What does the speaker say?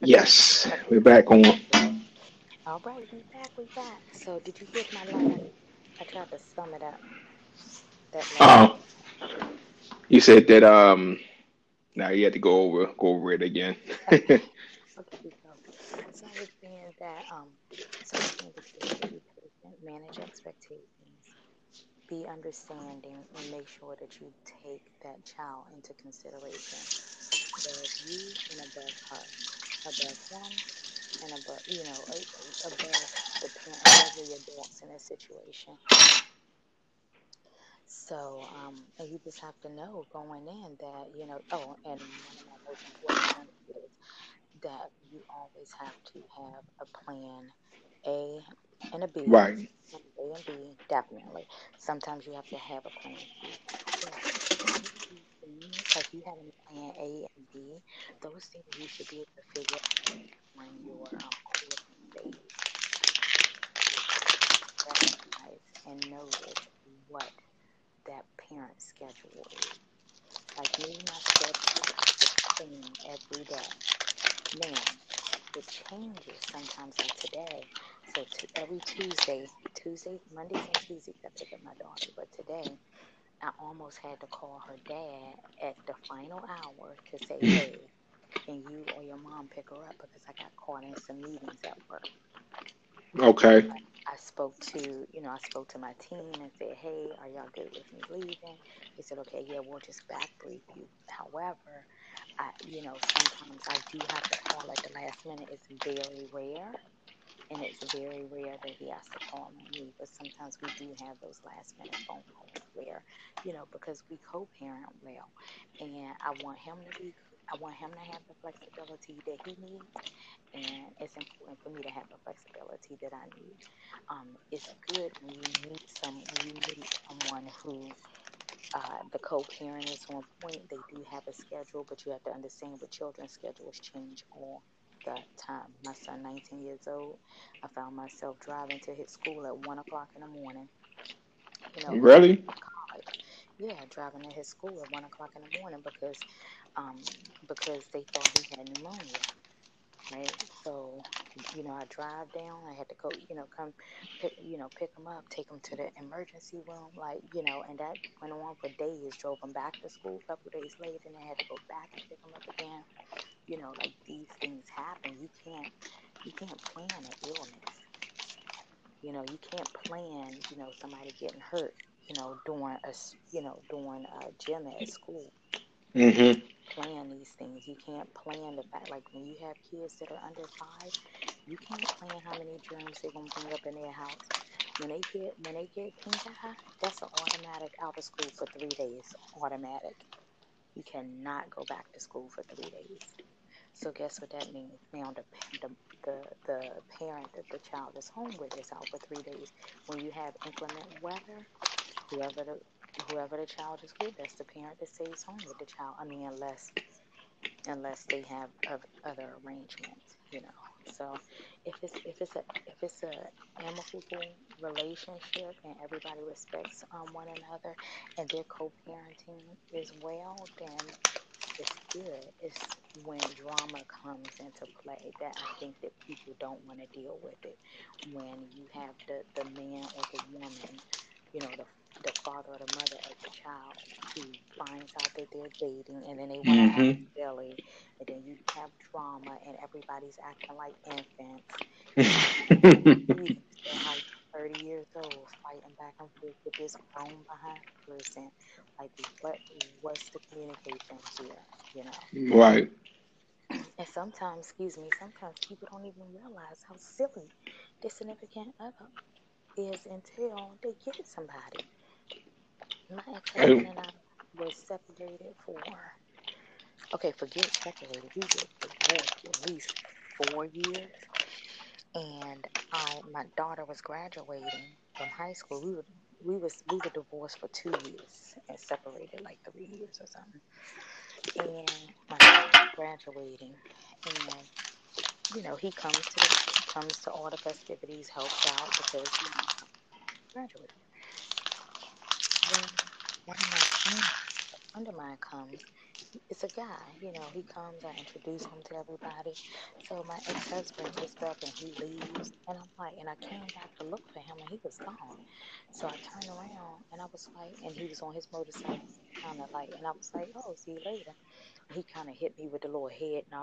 Yes, we're back on. All right, we back, we back. So, did you get my last? I tried to sum it up. That last. Uh, you said that um. Now you had to go over go over it again. Okay, okay, so, so I was saying that um, so I think it's just to be patient, manage expectations, be understanding, and make sure that you take that child into consideration. Above you and above her, above him and above, you know, above the parent, above the adults in a situation. So, um, and you just have to know going in that, you know, oh, and one of my most important points is that you always have to have a plan A and a B. right. A and B, definitely. Sometimes you have to have a plan C. But with these things, like you having a plan A and B, those things you should be able to figure out when you're um, courting phase. And notice what that parent schedule is. Like me, my schedule is the same every day. Now, it changes sometimes like today. So to, every Tuesday, Tuesday, Mondays and Tuesdays, I pick up my daughter. But today, I almost had to call her dad at the final hour to say, "Hey, can you or your mom pick her up?" Because I got caught in some meetings at work. Okay. I spoke to, you know, I spoke to my team and said, "Hey, are y'all good with me leaving?" They said, "Okay, yeah, we'll just back brief you." However, I, you know, sometimes I do have to call at the last minute. It's very rare, and it's very rare that he has to call me. But sometimes we do have those last minute phone calls where, you know, because we co-parent well, and I want him to be, I want him to have the flexibility that he needs, and it's important for me to have the flexibility that I need. Um, it's good when you meet some, when you meet someone who uh, the co-parent is on point. They do have a schedule, but you have to understand with children, schedules change all the time. My son, 19 years old, I found myself driving to his school at one o'clock in the morning. You know, Really? Yeah, driving to his school at one o'clock in the morning because, um, because they thought he had pneumonia right? So, you know, I drive down. I had to go, you know, come pick, you know, pick him up, take him to the emergency room, like, you know, and that went on for days. Drove him back to school a couple days later, and I had to go back and pick him up again. You know, like these things happen. You can't, you can't plan an illness. You know, you can't plan, you know, somebody getting hurt. You know, during a, you know, during a gym at school Mm-hmm. plan these things. You can't plan the fact, like when you have kids that are under five, you can't plan how many germs they're gonna bring up in their house. When they get when they get pink eye, that's an automatic out of school for three days. Automatic. You cannot go back to school for three days. So guess what that means? Now the the the, the parent that the child is home with is out for three days. When you have inclement weather, whoever the whoever the child is with, that's the parent that stays home with the child. I mean, unless unless they have other arrangements, you know. So if it's if it's a if it's a amicable relationship and everybody respects um, one another and they're co-parenting as well, then it's good. It's when drama comes into play that I think that people don't want to deal with it. When you have the the man or the woman, you know, the the father or the mother of the child who finds out that they're dating and then they want to have Mm-hmm. a belly and then you have drama and everybody's acting like infants. And you feel how you're 30 years old fighting back and forth with this grown behind person. Like what what's the communication here, you know? right. And sometimes, excuse me, sometimes people don't even realize how silly their significant other is until they get somebody. My ex husband And, and I were separated for, okay, forget separated. We were divorced for at least four years. And I, my daughter was graduating from high school. We were, we was, we were divorced for two years and separated like three years or something. And my daughter was graduating, and you know he comes to the, he comes to all the festivities, helps out because know graduated. When one of my friends, mine comes, it's a guy, you know, he comes, I introduce him to everybody. So my ex-husband gets up and he leaves. And I'm like, and I came back to look for him and he was gone. So I turned around and I was like, and he was on his motorcycle, kind of like, and I was like, oh, see you later. And he kind of hit me with the little head and nod